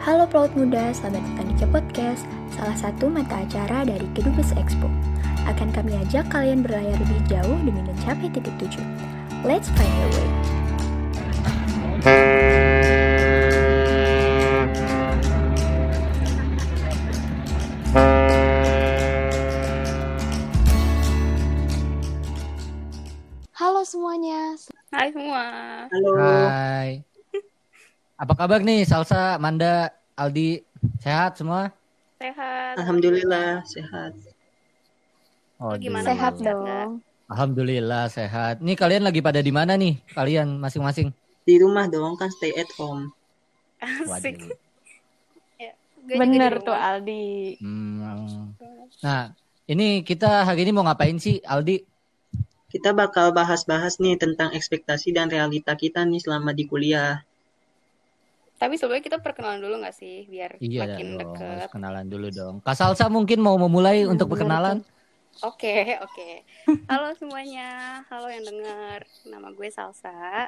Halo pelaut muda, selamat datang di Podcast, salah satu mata acara dari Kedubes Expo. Akan kami ajak kalian berlayar lebih jauh demi mencapai titik tujuan. Let's find your way. Apa kabar nih Salsa, Manda, Aldi? Sehat semua? Sehat. Alhamdulillah sehat. Oh, gimana, Sehat dong. Alhamdulillah sehat. Nih kalian lagi pada di mana nih? Kalian masing-masing? Di rumah dong kan stay at home. Asik. Waduh. Ya, Bener tuh Aldi. Hmm. Nah, ini kita hari ini mau ngapain sih, Aldi? Kita bakal bahas-bahas nih tentang ekspektasi dan realita kita nih selama di kuliah. Tapi sebelumnya kita perkenalan dulu gak sih biar Iya makin dong, deket. kenalan dulu dong. Kak Salsa mungkin mau memulai Hmm, untuk perkenalan? Oke, oke. Halo semuanya. Halo yang dengar. Nama gue Salsa.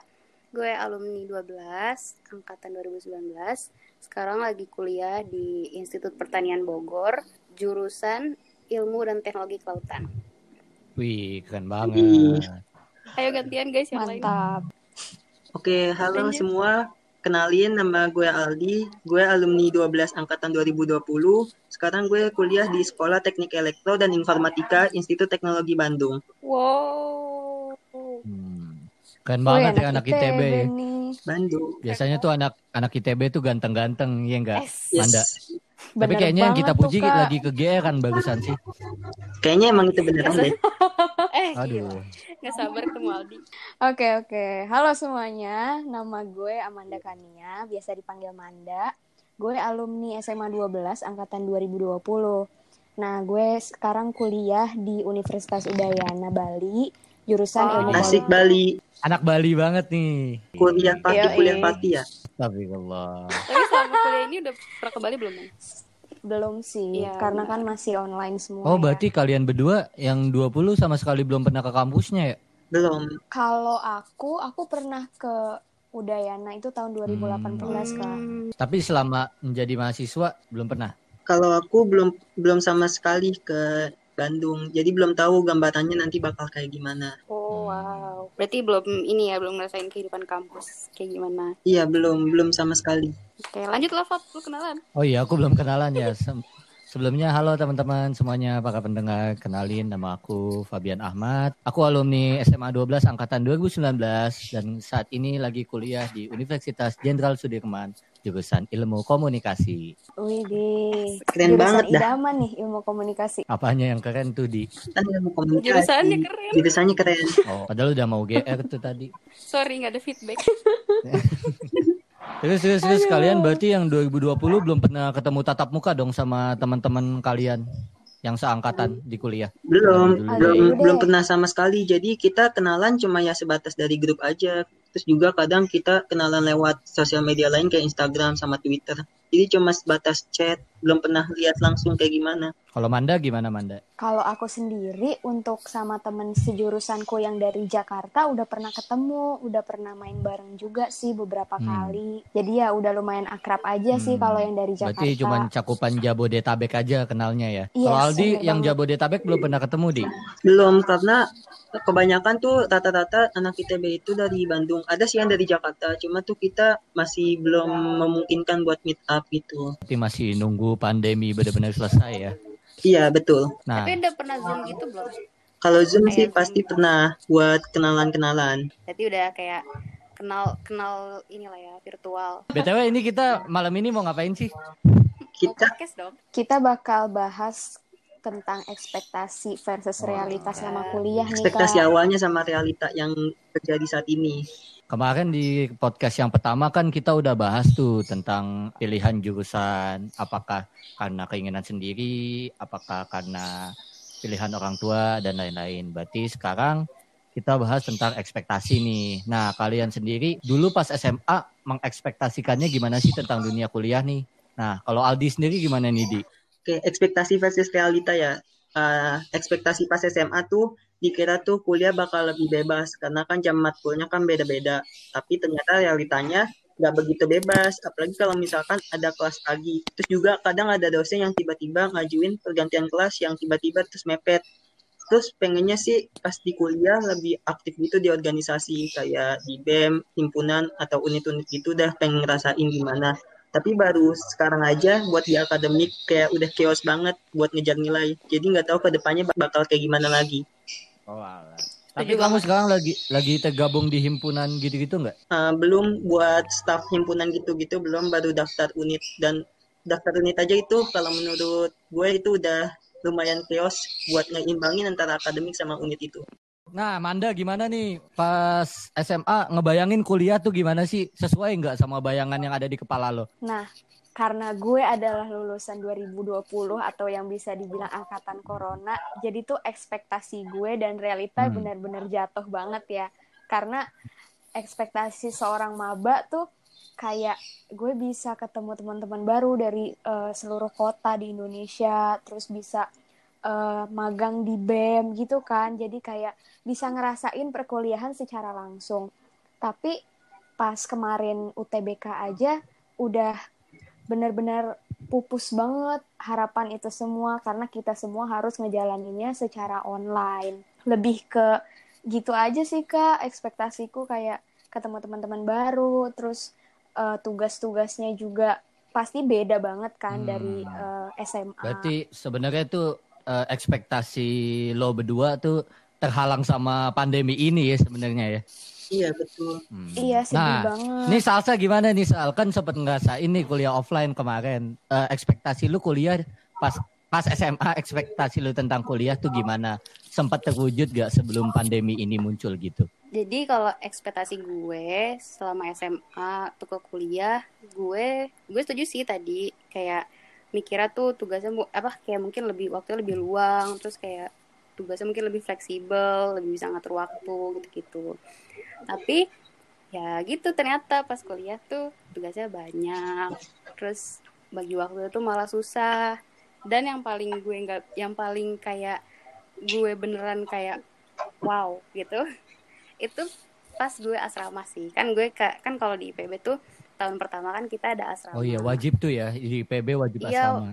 Gue alumni 12 angkatan 2019. Sekarang lagi kuliah di Institut Pertanian Bogor, jurusan Ilmu dan Teknologi Kelautan. Wih, keren banget. Ayo gantian guys yang lain. Mantap. Oke, halo semua. Kenalin nama gue Aldi. Gue alumni 12 angkatan 2020. Sekarang gue kuliah di Sekolah Teknik Elektro dan Informatika Institut Teknologi Bandung. Wow. Hmm. Keren banget ya anak ITB. ya. nih. Bandung. Biasanya tuh anak anak ITB tuh ganteng-ganteng, ya enggak? Yes. Manda. Tapi kayaknya yang kita tuh, puji Kak. lagi ke kan bagusan sih. Kayaknya emang itu beneran deh. Eh, Aduh. gila. Gak sabar ketemu Aldi. Oke oke. Halo semuanya. Nama gue Amanda Kania, biasa dipanggil Manda. Gue alumni SMA 12 angkatan 2020. Nah, gue sekarang kuliah di Universitas Udayana Bali, jurusan Oh. Ilmu Asik. Bali. Anak Bali banget nih. Kuliah pati, Yoi. kuliah pati ya. Astagfirullah. Tapi selama kuliah ini udah pernah ke Bali belum? Belum sih, Iya, karena benar. kan masih online semua. Oh, ya. berarti kalian berdua yang 20 sama sekali belum pernah ke kampusnya ya? Belum. Kalau aku, aku pernah ke Udayana itu tahun 2018 kak. Hmm. Tapi selama menjadi mahasiswa belum pernah. Kalau aku belum belum sama sekali ke Bandung, jadi belum tahu gambarannya nanti bakal kayak gimana. Oh wow. Berarti belum ini ya belum ngerasain kehidupan kampus kayak gimana? Iya belum belum sama sekali. Oke lanjut lah Fat, lu kenalan. Oh iya, aku belum kenalan ya. Se- Sebelumnya halo teman-teman semuanya para pendengar. Kenalin nama aku Fabian Ahmad. Aku alumni SMA 12 angkatan 2019 dan saat ini lagi kuliah di Universitas Jenderal Sudirman jurusan Ilmu Komunikasi. Wih. Keren banget dah. idaman nih ilmu komunikasi. Apanya yang keren tuh di? Ilmu komunikasi. Jurusannya keren. Jurusannya keren. Oh, padahal udah mau GR tuh tadi. Sorry nggak ada feedback. Terus terus terus kalian berarti yang 2020 belum pernah ketemu tatap muka dong sama teman-teman kalian yang seangkatan di kuliah. Belum belum belum pernah sama sekali. Jadi kita kenalan cuma ya sebatas dari grup aja. Terus juga kadang kita kenalan lewat sosial media lain kayak Instagram sama Twitter. Jadi cuma sebatas chat, belum pernah lihat langsung kayak gimana. Kalau Manda gimana Manda? Kalau aku sendiri untuk sama temen sejurusanku yang dari Jakarta udah pernah ketemu, udah pernah main bareng juga sih beberapa Hmm. kali. Jadi ya udah lumayan akrab aja sih Hmm. kalau yang dari Jakarta. Berarti cuma cakupan Jabodetabek aja kenalnya ya. Iya, Kalau Aldi yang banget. Jabodetabek belum pernah ketemu di. Belum karena kebanyakan tuh rata-rata anak ITB itu dari Bandung. Ada sih yang dari Jakarta, cuma tuh kita masih belum memungkinkan buat meet up gitu. Berarti masih nunggu pandemi benar-benar selesai ya. Iya, betul. Nah, Tapi udah pernah zoom gitu belum? Kalau Zoom sih Kayak pasti pernah buat kenalan-kenalan. Berarti udah kayak kenal kenal inilah ya virtual. btw ini kita malam ini mau ngapain sih? Kita Podcast dong. Kita bakal bahas tentang ekspektasi versus realitas selama kuliah nih ekspektasi Kak. awalnya sama realita yang terjadi saat ini. Kemarin di podcast yang pertama kan kita udah bahas tuh tentang pilihan jurusan, apakah karena keinginan sendiri, apakah karena pilihan orang tua dan lain-lain. Berarti sekarang kita bahas tentang ekspektasi nih. Nah, kalian sendiri dulu pas SMA mengekspektasikannya gimana sih tentang dunia kuliah nih? Nah, kalau Aldi sendiri gimana nih, Di? Oke, ekspektasi versus realita ya. Eh, ekspektasi pas SMA tuh dikira tuh kuliah bakal lebih bebas karena kan jam matkulnya kan beda-beda. Tapi ternyata realitanya nggak begitu bebas apalagi kalau misalkan ada kelas pagi terus juga kadang ada dosen yang tiba-tiba ngajuin pergantian kelas yang tiba-tiba terus mepet terus pengennya sih pas di kuliah lebih aktif gitu di organisasi kayak di BEM, himpunan atau unit-unit gitu dah pengen ngerasain gimana tapi baru sekarang aja buat di akademik kayak udah chaos banget buat ngejar nilai jadi nggak tahu ke depannya bakal kayak gimana lagi Oh, alah. Tapi kamu sekarang lagi lagi tergabung di himpunan gitu-gitu nggak? Uh, belum buat staff himpunan gitu-gitu belum baru daftar unit dan daftar unit aja itu kalau menurut gue itu udah lumayan chaos buat ngeimbangin antara akademik sama unit itu. Nah, Manda gimana nih pas SMA ngebayangin kuliah tuh gimana sih? Sesuai nggak sama bayangan yang ada di kepala lo? Nah, karena gue adalah lulusan 2020 atau yang bisa dibilang angkatan corona, jadi tuh ekspektasi gue dan realita Hmm. benar-benar jatuh banget ya. Karena ekspektasi seorang maba tuh kayak gue bisa ketemu teman-teman baru dari eh, seluruh kota di Indonesia, terus bisa eh, magang di BEM gitu kan. Jadi kayak bisa ngerasain perkuliahan secara langsung. Tapi pas kemarin UTBK aja udah benar-benar pupus banget harapan itu semua karena kita semua harus ngejalaninnya secara online. Lebih ke gitu aja sih Kak, ekspektasiku kayak ketemu teman-teman baru, terus eh, tugas-tugasnya juga pasti beda banget kan Hmm. dari eh, SMA. Berarti sebenarnya tuh eh, ekspektasi lo berdua tuh terhalang sama pandemi ini ya sebenarnya ya. Iya betul. Hmm. Iya sedih Nah, banget. Nih Salsa gimana nih Sal? Kan sempat ngerasain nih kuliah offline kemarin. Eh, ekspektasi lu kuliah pas pas SMA ekspektasi lu tentang kuliah tuh gimana? Sempat terwujud gak sebelum pandemi ini muncul gitu? Jadi kalau ekspektasi gue selama SMA tuh ke kuliah, gue gue setuju sih tadi kayak mikirnya tuh tugasnya mu- apa kayak mungkin lebih waktunya lebih luang, terus kayak tugasnya mungkin lebih fleksibel, lebih bisa ngatur waktu gitu-gitu. Tapi ya gitu ternyata pas kuliah tuh tugasnya banyak, terus bagi waktu itu malah susah. Dan yang paling gue nggak, yang paling kayak gue beneran kayak wow gitu itu pas gue asrama sih kan gue ka- kan kalau di IPB tuh tahun pertama kan kita ada asrama Oh iya wajib tuh ya di PB wajib Iya. asrama.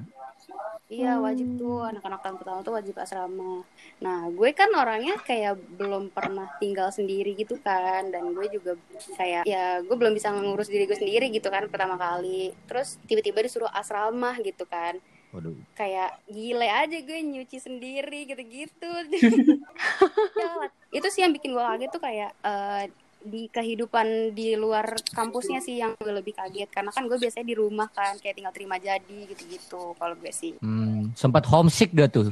iya wajib tuh anak-anak tahun pertama tuh wajib asrama nah gue kan orangnya kayak belum pernah tinggal sendiri gitu kan dan gue juga kayak ya gue belum bisa ngurus diri gue sendiri gitu kan pertama kali terus tiba-tiba disuruh asrama gitu kan Waduh. kayak gile aja gue nyuci sendiri gitu-gitu. Ya, itu sih yang bikin gue kaget tuh kayak eh, di kehidupan di luar kampusnya sih yang gue lebih kaget karena kan gue biasanya di rumah kan kayak tinggal terima jadi gitu-gitu kalau gue sih Hmm, sempat homesick gak tuh?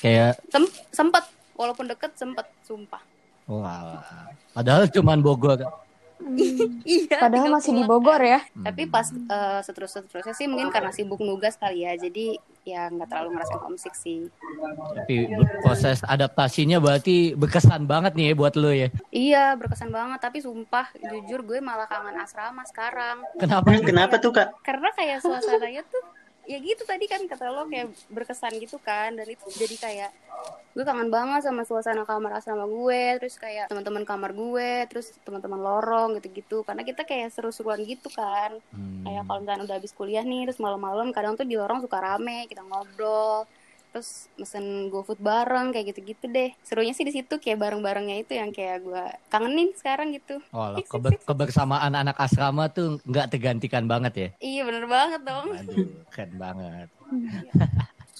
Kayak Sem- sempet walaupun deket sempet sumpah wah. Padahal cuman Bogor. iya Padahal masih di Bogor kan. ya. tapi pas eh, seterus-terusnya sih mungkin karena sibuk nugas kali ya jadi ya nggak terlalu ngerasain homesick sih Tapi proses adaptasinya berarti berkesan banget nih ya buat lo ya. iya berkesan banget tapi sumpah jujur gue malah kangen asrama sekarang Kenapa? Kenapa tuh kak? karena kayak suasananya tuh ya gitu tadi kan kata lo kayak berkesan gitu kan. Dan itu jadi kayak gue kangen banget sama suasana kamar asrama gue terus kayak teman-teman kamar gue terus teman-teman lorong gitu-gitu. Karena kita kayak seru-seruan gitu kan. Hmm. kayak kalau misalnya udah habis kuliah nih terus malam-malam kadang tuh di lorong suka rame kita ngobrol terus mesen GoFood bareng kayak gitu-gitu deh serunya sih di situ kayak bareng-barengnya itu yang kayak gue kangenin sekarang gitu Oh, lah, keber- kebersamaan anak asrama tuh nggak tergantikan banget ya. iya bener banget dong Aduh, keren banget.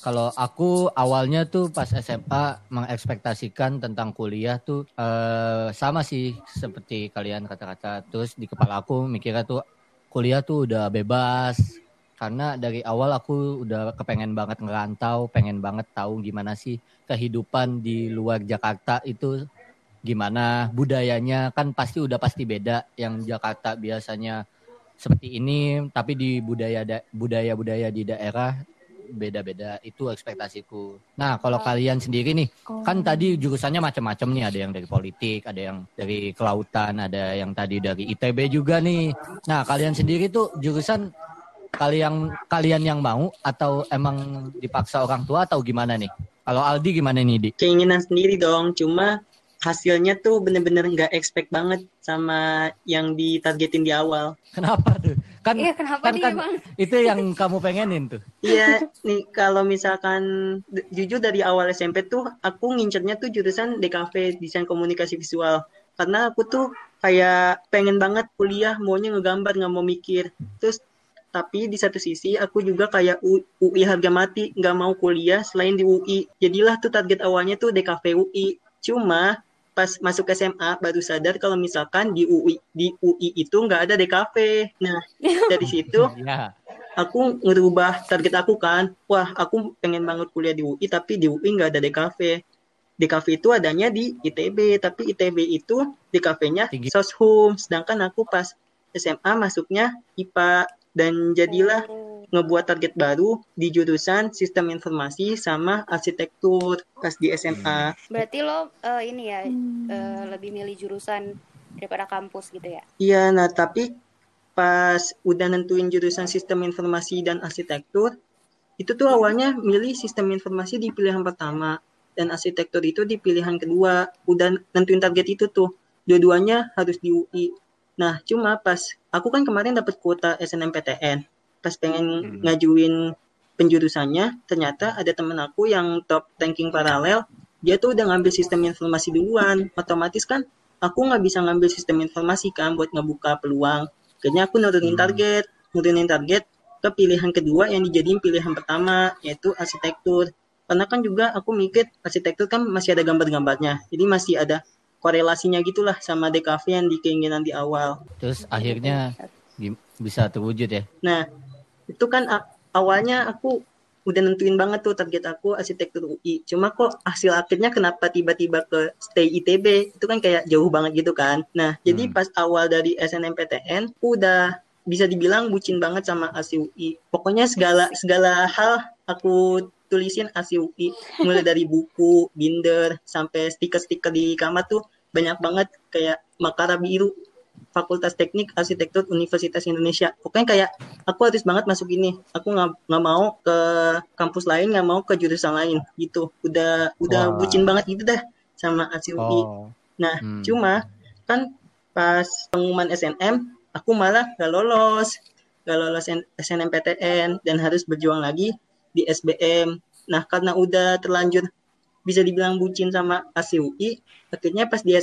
Kalau aku awalnya tuh pas SMA mengekspektasikan tentang kuliah tuh eh, sama sih seperti kalian kata-kata. Terus di kepala aku mikirnya tuh kuliah tuh udah bebas karena dari awal aku udah kepengen banget ngerantau, pengen banget tahu gimana sih kehidupan di luar Jakarta itu gimana budayanya kan pasti udah pasti beda yang Jakarta biasanya seperti ini tapi di budaya da- budaya-budaya di daerah beda-beda itu ekspektasiku. Nah, kalau kalian sendiri nih Oh. kan tadi jurusannya macam-macam nih ada yang dari politik, ada yang dari kelautan, ada yang tadi dari ITB juga nih. Nah, kalian sendiri tuh jurusan kalian kalian yang mau atau emang dipaksa orang tua atau gimana nih? Kalau Aldi gimana nih, Di? Keinginan sendiri dong. Cuma hasilnya tuh bener-bener nggak expect banget sama yang ditargetin di awal. Kenapa tuh? Kan Iya, kenapa kan, kan Bang? itu yang kamu pengenin tuh. Iya, nih kalau misalkan jujur dari awal SMP tuh aku ngincernya tuh jurusan DKV desain komunikasi visual karena aku tuh kayak pengen banget kuliah maunya ngegambar nggak mau mikir. Terus tapi di satu sisi aku juga kayak U- UI harga mati nggak mau kuliah selain di UI. Jadilah tuh target awalnya tuh DKV UI. Cuma pas masuk SMA baru sadar kalau misalkan di UI di UI itu nggak ada DKV. Nah dari situ Iya. aku ngerubah target aku kan wah aku pengen banget kuliah di UI tapi di UI nggak ada DKV DKV itu adanya di ITB tapi ITB itu DKV-nya soshum sedangkan aku pas SMA masuknya IPA dan jadilah ngebuat target baru di jurusan sistem informasi sama arsitektur pas di SMA Berarti lo eh, ini ya Hmm. eh, lebih milih jurusan daripada kampus gitu ya? Iya, nah tapi pas udah nentuin jurusan sistem informasi dan arsitektur, itu tuh awalnya milih sistem informasi di pilihan pertama dan arsitektur itu di pilihan kedua. Udah nentuin target itu tuh, dua-duanya harus di UI. Nah, cuma pas aku kan kemarin dapat kuota SNMPTN, pas pengen Hmm. ngajuin penjurusannya, ternyata ada temen aku yang top ranking paralel, dia tuh udah ngambil sistem informasi duluan. Otomatis kan aku nggak bisa ngambil sistem informasi kan buat ngebuka peluang. Akhirnya aku nurunin Hmm. target, nurunin target ke pilihan kedua yang dijadiin pilihan pertama, yaitu arsitektur. Karena kan juga aku mikir arsitektur kan masih ada gambar-gambarnya, jadi masih ada korelasinya gitulah sama DKV yang di keinginan di awal. Terus akhirnya bisa terwujud ya. Nah, itu kan awalnya aku udah nentuin banget tuh target aku arsitektur UI. Cuma kok hasil akhirnya kenapa tiba-tiba ke stay ITB? Itu kan kayak jauh banget gitu kan. Nah, jadi Hmm. pas awal dari SNMPTN, udah bisa dibilang bucin banget sama ASI UI. Pokoknya segala segala hal aku tulisin ASI UI. Mulai dari buku, binder, sampai stiker-stiker di kamar tuh banyak banget kayak Makara Biru, Fakultas Teknik Arsitektur Universitas Indonesia. Pokoknya kayak aku harus banget masuk ini. Aku nggak nggak mau ke kampus lain, nggak mau ke jurusan lain gitu. Udah udah Wah. bucin banget gitu dah sama ASI UI. Oh. Nah, Hmm. cuma kan pas pengumuman SNM, aku malah gak lolos, gak lolos SNMPTN dan harus berjuang lagi di SBM. Nah, karena udah terlanjur bisa dibilang bucin sama ASIUI, akhirnya pas di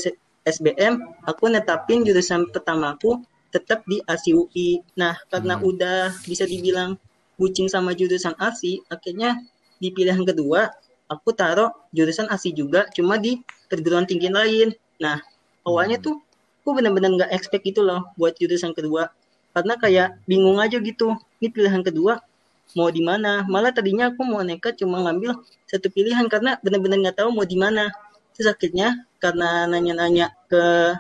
SBM, aku netapin jurusan pertamaku tetap di ASIUI. Nah, karena Hmm. udah bisa dibilang bucin sama jurusan ASI, akhirnya di pilihan kedua, aku taruh jurusan ASI juga, cuma di perguruan tinggi lain. Nah, awalnya Hmm. tuh aku bener-bener nggak expect gitu loh buat jurusan kedua. Karena kayak bingung aja gitu. Ini pilihan kedua mau di mana? Malah tadinya aku mau nekat cuma ngambil satu pilihan karena bener-bener nggak tahu mau di mana. Terus akhirnya karena nanya-nanya ke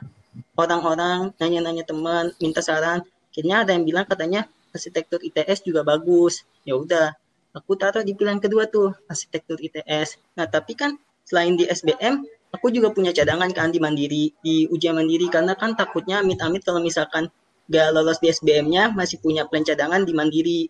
orang-orang, nanya-nanya teman, minta saran, akhirnya ada yang bilang katanya arsitektur ITS juga bagus. Ya udah, aku taruh di pilihan kedua tuh arsitektur ITS. Nah tapi kan selain di SBM, aku juga punya cadangan kan di mandiri, di ujian mandiri karena kan takutnya amit-amit kalau misalkan gak lolos di SBM-nya masih punya plan cadangan di mandiri.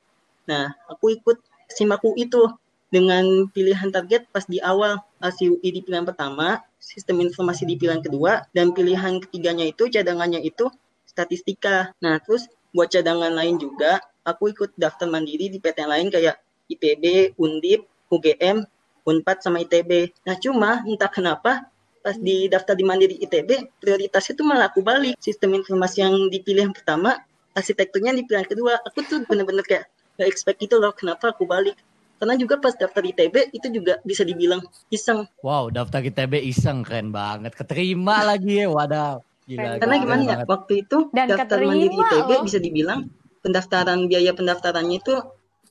Nah aku ikut simak UI itu dengan pilihan target pas di awal ASIUI di pilihan pertama, sistem informasi di pilihan kedua, dan pilihan ketiganya itu cadangannya itu statistika. Nah terus buat cadangan lain juga, aku ikut daftar mandiri di PTN lain kayak IPB, Undip, UGM, Unpad sama ITB. Nah cuma entah kenapa pas di daftar di Mandiri ITB prioritasnya tuh malah aku balik sistem informasi yang dipilih yang pertama arsitekturnya di pilihan kedua aku tuh bener-bener kayak gak expect gitu loh kenapa aku balik karena juga pas daftar ITB itu juga bisa dibilang iseng Wow, daftar ITB iseng keren banget. Keterima lagi ya, wadah. Gila, karena gimana ya banget. waktu itu Dan daftar keterima Mandiri ITB loh. bisa dibilang pendaftaran biaya pendaftarannya itu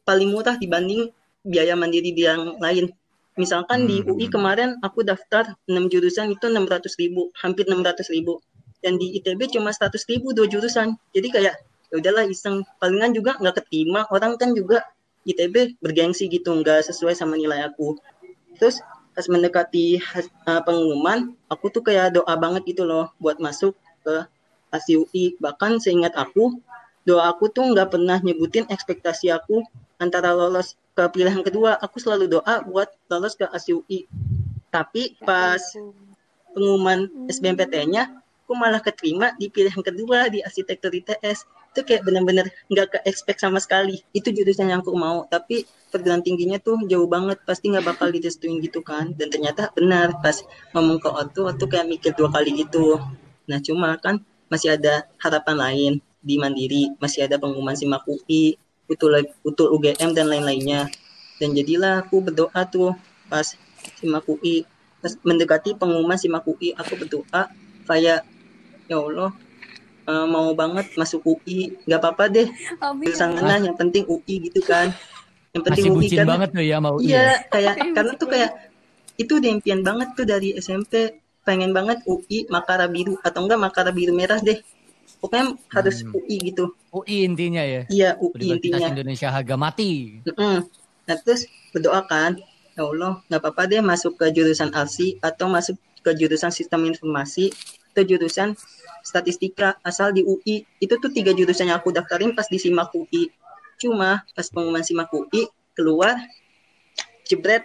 paling murah dibanding biaya mandiri di yang lain Misalkan di Hmm. UI kemarin aku daftar 6 jurusan itu 600 ribu, hampir 600 ribu. Dan di ITB cuma 100 ribu dua jurusan. Jadi kayak ya udahlah iseng. Palingan juga nggak keterima. Orang kan juga ITB bergengsi gitu, nggak sesuai sama nilai aku. Terus pas mendekati uh, pengumuman, aku tuh kayak doa banget gitu loh buat masuk ke ASIUI. Bahkan seingat aku, doa aku tuh nggak pernah nyebutin ekspektasi aku antara lolos ke pilihan kedua. Aku selalu doa buat lolos ke ASIUI. Tapi pas pengumuman SBMPTN-nya aku malah keterima di pilihan kedua di arsitektur ITS itu kayak bener-bener nggak ke expect sama sekali. Itu jurusan yang aku mau tapi perguruan tingginya tuh jauh banget. Pasti nggak bakal direstuin gitu kan. Dan ternyata benar pas ngomong ke ortu ortu kayak mikir dua kali gitu. Nah cuma kan masih ada harapan lain. Di Mandiri masih ada pengumuman SIMAK UI utul utul UGM dan lain-lainnya. Dan jadilah aku berdoa tuh pas SIMAK UI pas mendekati pengumuman SIMAK UI aku berdoa kayak ya Allah uh, mau banget masuk UI nggak apa-apa deh. Mana yang penting UI gitu kan. Yang penting Masih UI bucin kan. banget tuh ya mau iya kayak karena tuh kayak itu udah impian banget tuh dari SMP pengen banget UI Makara biru atau enggak Makara biru merah deh. Pokoknya harus Hmm. UI gitu. UI intinya ya. iya UI Universitas intinya. Indonesia harga mati. Mm-mm. Nah terus berdoa kan, ya Allah nggak apa-apa deh masuk ke jurusan ARSI atau masuk ke jurusan sistem informasi atau jurusan statistika asal di UI. Itu tuh tiga jurusan yang aku daftarin pas di SIMAK UI. Cuma pas pengumuman SIMAK UI keluar, jebret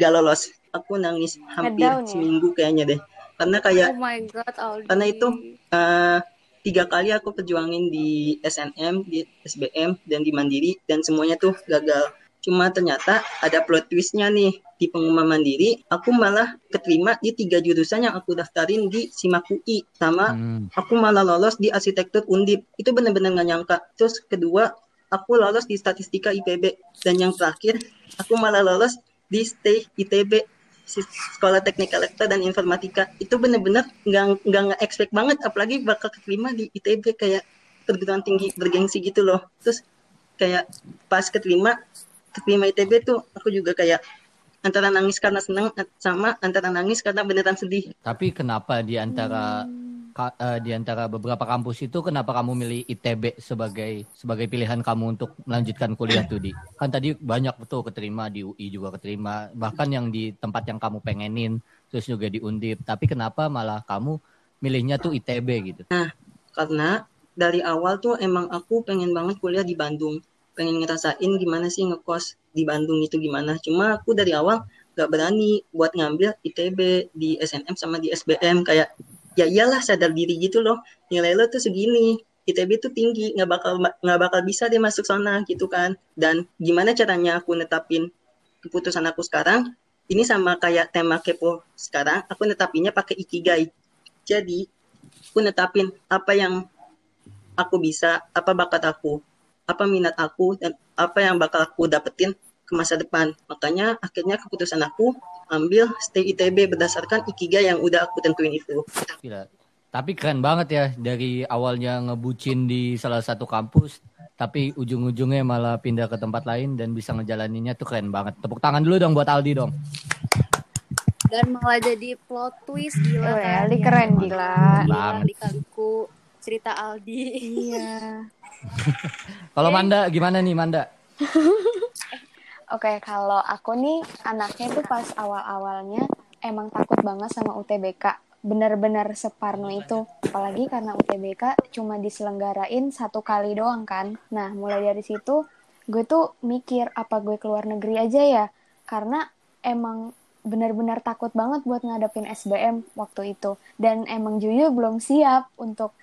gak lolos. Aku nangis hampir Ngedown ya? seminggu kayaknya deh. Karena kayak Oh my god, Aldi. karena itu eh, tiga kali aku perjuangin di SNM, di SBM, dan di Mandiri, dan semuanya tuh gagal. Cuma ternyata ada plot twistnya nih. Di pengumuman Mandiri, aku malah keterima di tiga jurusan yang aku daftarin di SIMAK UI, sama Hmm. aku malah lolos di arsitektur undip. Itu bener-bener gak nyangka. Terus kedua, aku lolos di statistika IPB, dan yang terakhir, aku malah lolos di stay ITB sekolah teknik elektro dan informatika. Itu bener-bener nggak nggak nggak expect banget. Apalagi bakal keterima di ITB kayak perguruan tinggi bergengsi gitu loh. Terus kayak pas keterima keterima ITB tuh aku juga kayak antara nangis karena seneng sama antara nangis karena beneran sedih Tapi kenapa di antara ka- eh, di antara beberapa kampus itu kenapa kamu milih ITB sebagai sebagai pilihan kamu untuk melanjutkan kuliah tuh di? Kan tadi banyak betul keterima di UI juga keterima, bahkan yang di tempat yang kamu pengenin, terus juga di Undip. Tapi kenapa malah kamu milihnya tuh ITB gitu? karena dari awal tuh emang aku pengen banget kuliah di Bandung pengen ngerasain gimana sih ngekos di Bandung itu gimana. Cuma aku dari awal gak berani buat ngambil ITB di SNM sama di SBM kayak ya iyalah sadar diri gitu loh. Nilai lo tuh segini ITB tuh tinggi nggak bakal nggak bakal bisa deh masuk sana gitu kan. Dan gimana caranya aku netapin keputusan aku sekarang? Ini sama kayak tema kepo sekarang aku netapinnya pakai ikigai. Jadi aku netapin apa yang aku bisa, apa bakat aku, apa minat aku, dan apa yang bakal aku dapetin ke masa depan. Makanya akhirnya keputusan aku ambil stay ITB berdasarkan ikigai yang udah aku tentuin itu. Gila. Tapi keren banget ya dari awalnya ngebucin di salah satu kampus, tapi ujung-ujungnya malah pindah ke tempat lain dan bisa ngejalaninnya tuh keren banget. Tepuk tangan dulu dong buat Aldi dong. Dan malah jadi plot twist gila Oh, kan. Aldi keren gila. Gila, Banget. Lika-liku cerita Aldi. Iya. Kalau Manda gimana nih Manda? Oke, kalau aku nih anaknya tuh pas awal-awalnya emang takut banget sama UTBK. Bener-bener separno itu. Apalagi karena UTBK cuma diselenggarain satu kali doang kan. Nah, mulai dari situ gue tuh mikir apa gue keluar negeri aja ya. Karena emang benar-benar takut banget buat ngadepin SBM waktu itu. Dan emang jujur belum siap untuk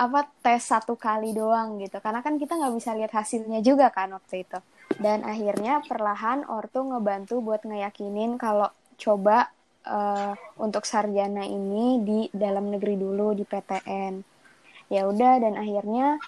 apa tes satu kali doang gitu. Karena kan kita nggak bisa lihat hasilnya juga kan waktu itu. Dan akhirnya perlahan ortu ngebantu buat ngeyakinin kalau coba eh, untuk sarjana ini di dalam negeri dulu di PTN ya udah dan akhirnya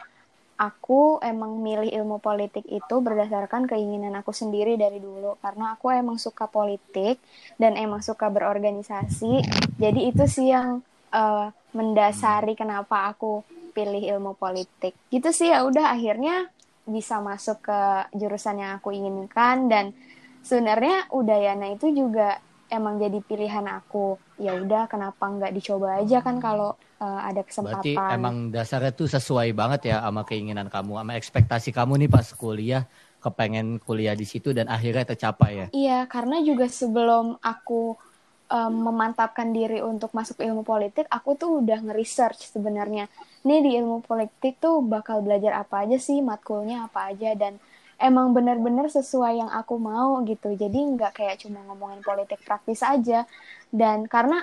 aku emang milih ilmu politik itu berdasarkan keinginan aku sendiri dari dulu. Karena aku emang suka politik dan emang suka berorganisasi. Jadi itu sih yang eh, mendasari kenapa aku pilih ilmu politik. Gitu sih ya udah akhirnya bisa masuk ke jurusan yang aku inginkan. Dan sebenarnya Udayana itu juga emang jadi pilihan aku. Ya udah kenapa nggak dicoba aja kan kalau eh, ada Berarti kesempatan. emang dasarnya tuh sesuai banget ya sama keinginan kamu, sama ekspektasi kamu nih pas kuliah, kepengen kuliah di situ dan akhirnya tercapai ya. Iya, karena juga sebelum aku em, memantapkan diri untuk masuk ilmu politik, aku tuh udah nge-research sebenarnya. Nih di ilmu politik tuh bakal belajar apa aja sih, matkulnya apa aja, dan emang bener-bener sesuai yang aku mau gitu. Jadi nggak kayak cuma ngomongin politik praktis aja. Dan karena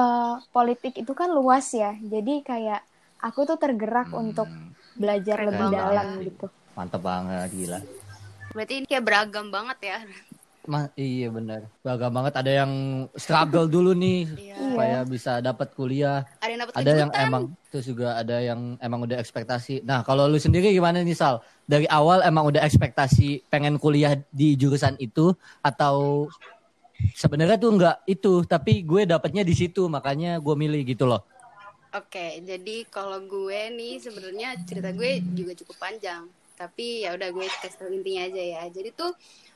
eh, politik itu kan luas ya. Jadi kayak aku tuh tergerak Hmm, untuk belajar Keren lebih banget. dalam gitu. Mantep banget gila. Berarti ini kayak beragam banget ya. Ma iya benar. Beragam banget ada yang struggle dulu nih Iya. supaya bisa dapat kuliah. Ada yang dapat Ada yang emang terus juga ada yang emang udah ekspektasi. Nah, kalau lu sendiri gimana nih Sal? Dari awal emang udah ekspektasi pengen kuliah di jurusan itu atau sebenarnya tuh enggak itu, tapi gue dapetnya di situ, makanya gue milih gitu loh. Oke, jadi kalau gue nih sebenarnya cerita gue juga cukup panjang. Tapi ya udah gue kasih tau intinya aja ya. Jadi tuh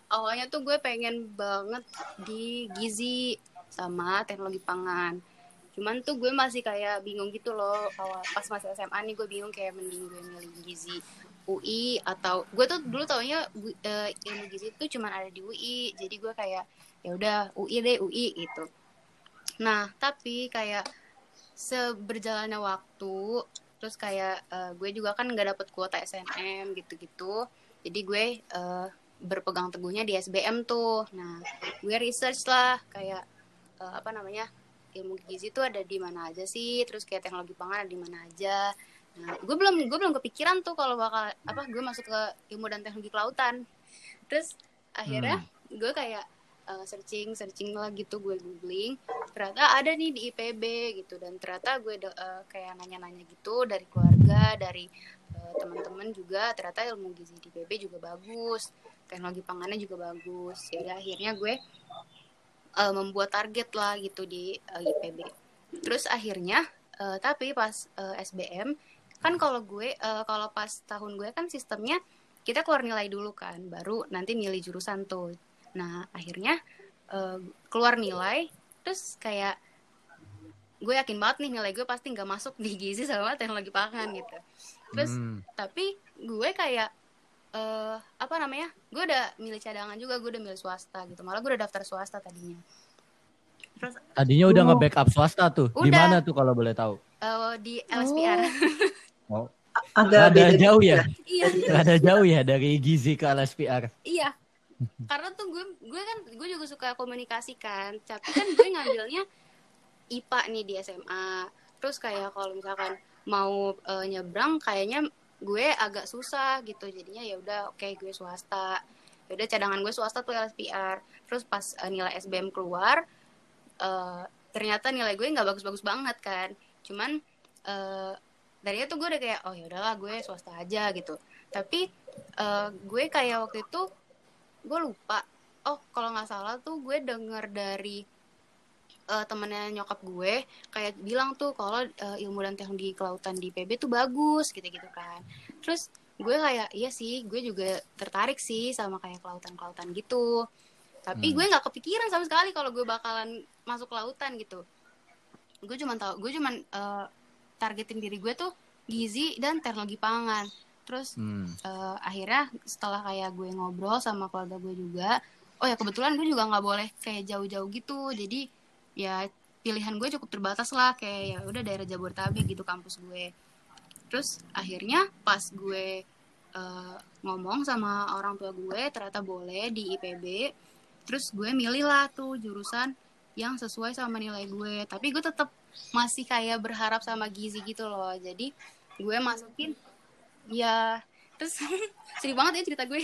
awalnya tuh gue pengen banget di gizi sama teknologi pangan. Cuman tuh gue masih kayak bingung gitu loh. Awal pas masih SMA nih gue bingung kayak mending gue milih gizi UI atau gue tuh dulu taunya eh, ilmu gizi tuh cuman ada di UI. Jadi gue kayak ya udah UI deh UI gitu. Nah, tapi kayak seberjalannya waktu terus kayak eh, gue juga kan nggak dapet kuota SNM gitu-gitu jadi gue eh, berpegang teguhnya di SBM tuh. Nah gue research lah kayak eh, apa namanya ilmu gizi tuh ada di mana aja sih terus kayak teknologi pangan ada di mana aja. Nah gue belum gue belum kepikiran tuh kalau bakal apa gue masuk ke ilmu dan teknologi kelautan. Terus akhirnya gue kayak uh, searching searching lah gitu gue googling. Ternyata ada nih di IPB gitu dan ternyata gue uh, kayak nanya-nanya gitu dari keluarga dari uh, teman-teman juga. Ternyata ilmu gizi di IPB juga bagus teknologi pangannya juga bagus. Ya udah akhirnya gue uh, membuat target lah gitu di uh, IPB terus akhirnya uh, tapi pas uh, SBM kan kalau gue uh, kalau pas tahun gue kan sistemnya kita keluar nilai dulu kan baru nanti milih jurusan tuh. Nah akhirnya eh, keluar nilai terus kayak gue yakin banget nih nilai gue pasti nggak masuk di gizi sama teknologi pangan gitu. Terus Hmm. tapi gue kayak eh apa namanya gue udah milih cadangan juga gue udah milih swasta gitu malah gue udah daftar swasta tadinya terus Tadinya udah Oh. nge-backup swasta tuh. Di Udah. mana tuh kalau boleh tahu? eh, di LSPR Oh, Agak ada beda jauh ya? iya Ada jauh ya dari gizi ke LSPR. Iya. Karena tuh gue gue kan gue juga suka komunikasi kan. Tapi kan gue ngambilnya IPA nih di SMA. Terus kayak kalau misalkan mau eh, nyebrang kayaknya gue agak susah gitu. Jadinya ya udah oke gue swasta. Ya udah cadangan gue swasta tuh LSPR. Terus pas eh, nilai SBM keluar eh, ternyata nilai gue nggak bagus-bagus banget kan. Cuman eh tadinya tuh gue udah kayak oh ya udahlah gue swasta aja gitu. Tapi eh, gue kayak waktu itu gue lupa oh kalau nggak salah tuh gue denger dari eh, temennya nyokap gue kayak bilang tuh kalau eh, ilmu dan teknologi kelautan di PB tuh bagus gitu-gitu kan. Terus gue kayak iya sih gue juga tertarik sih sama kayak kelautan-kelautan gitu. Tapi Hmm. gue nggak kepikiran sama sekali kalau gue bakalan masuk kelautan gitu. Gue cuma tahu gue cuman eh, targetin diri gue tuh gizi dan teknologi pangan. Terus Hmm. eh, akhirnya setelah kayak gue ngobrol sama keluarga gue juga oh ya kebetulan gue juga nggak boleh kayak jauh-jauh gitu. Jadi ya pilihan gue cukup terbatas lah kayak ya udah daerah Jabodetabek gitu kampus gue terus akhirnya pas gue eh, ngomong sama orang tua gue ternyata boleh di IPB terus gue milih lah tuh jurusan yang sesuai sama nilai gue tapi gue tetap masih kayak berharap sama gizi gitu loh jadi gue masukin ya terus sedih banget ya cerita gue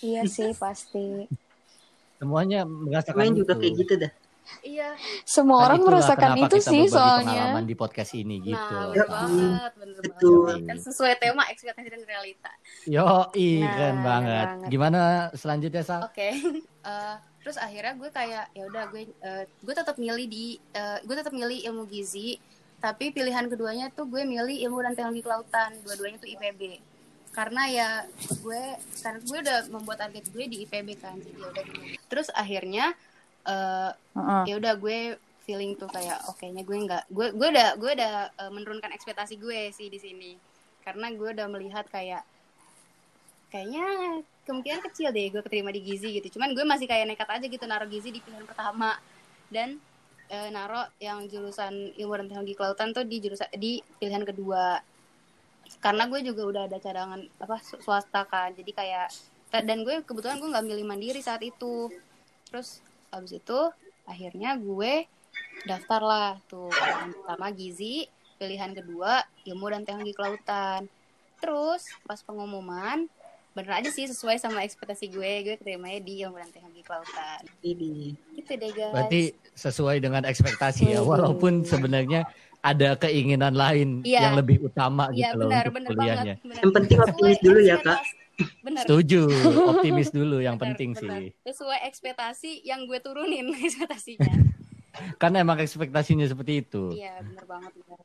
Iya sih pasti. Semuanya merasakan Gue juga itu. kayak gitu dah. Iya Semua Kan orang merasakan itu kita sih soalnya. pengalaman di podcast ini gitu. nah bener banget bener betul. banget kan sesuai tema ekspektasi dan realita Yo, Nah, keren banget. banget. Gimana selanjutnya Sal? oke Eh, terus akhirnya gue kayak ya udah gue eh, gue tetap milih di eh, gue tetap milih ilmu gizi tapi pilihan keduanya tuh gue milih ilmu dan teknologi kelautan dua-duanya tuh IPB karena ya gue karena gue udah membuat target gue di IPB kan jadi ya udah gitu. terus akhirnya eh, Heeh. ya udah gue feeling tuh kayak oke nya gue nggak gue gue udah gue udah eh, menurunkan ekspektasi gue sih di sini. Karena gue udah melihat kayak kayaknya kemungkinan kecil deh gue keterima di gizi gitu. Cuman gue masih kayak nekat aja gitu naruh gizi di pilihan pertama. Dan eh, naruh yang jurusan ilmu dan teknologi kelautan tuh di jurusan di pilihan kedua. Karena gue juga udah ada cadangan apa swasta kan. Jadi kayak dan gue kebetulan gue nggak milih mandiri saat itu. Terus abis itu akhirnya gue daftar lah tuh pilihan pertama gizi pilihan kedua ilmu dan teknologi kelautan terus pas pengumuman bener aja sih sesuai sama ekspektasi gue gue keterimanya di ilmu dan teknologi kelautan Ini. gitu deh guys Berarti sesuai dengan ekspektasi ya, walaupun sebenarnya ada keinginan lain Iya. yang lebih utama Iya gitu loh benar untuk benar kuliahnya. banget benar. Yang penting optimis dulu ya, Kak. Benar Setuju, optimis dulu yang benar, penting benar. sih. sesuai ekspektasi yang gue turunin ekspektasinya Kan emang ekspektasinya seperti itu. iya benar banget benar.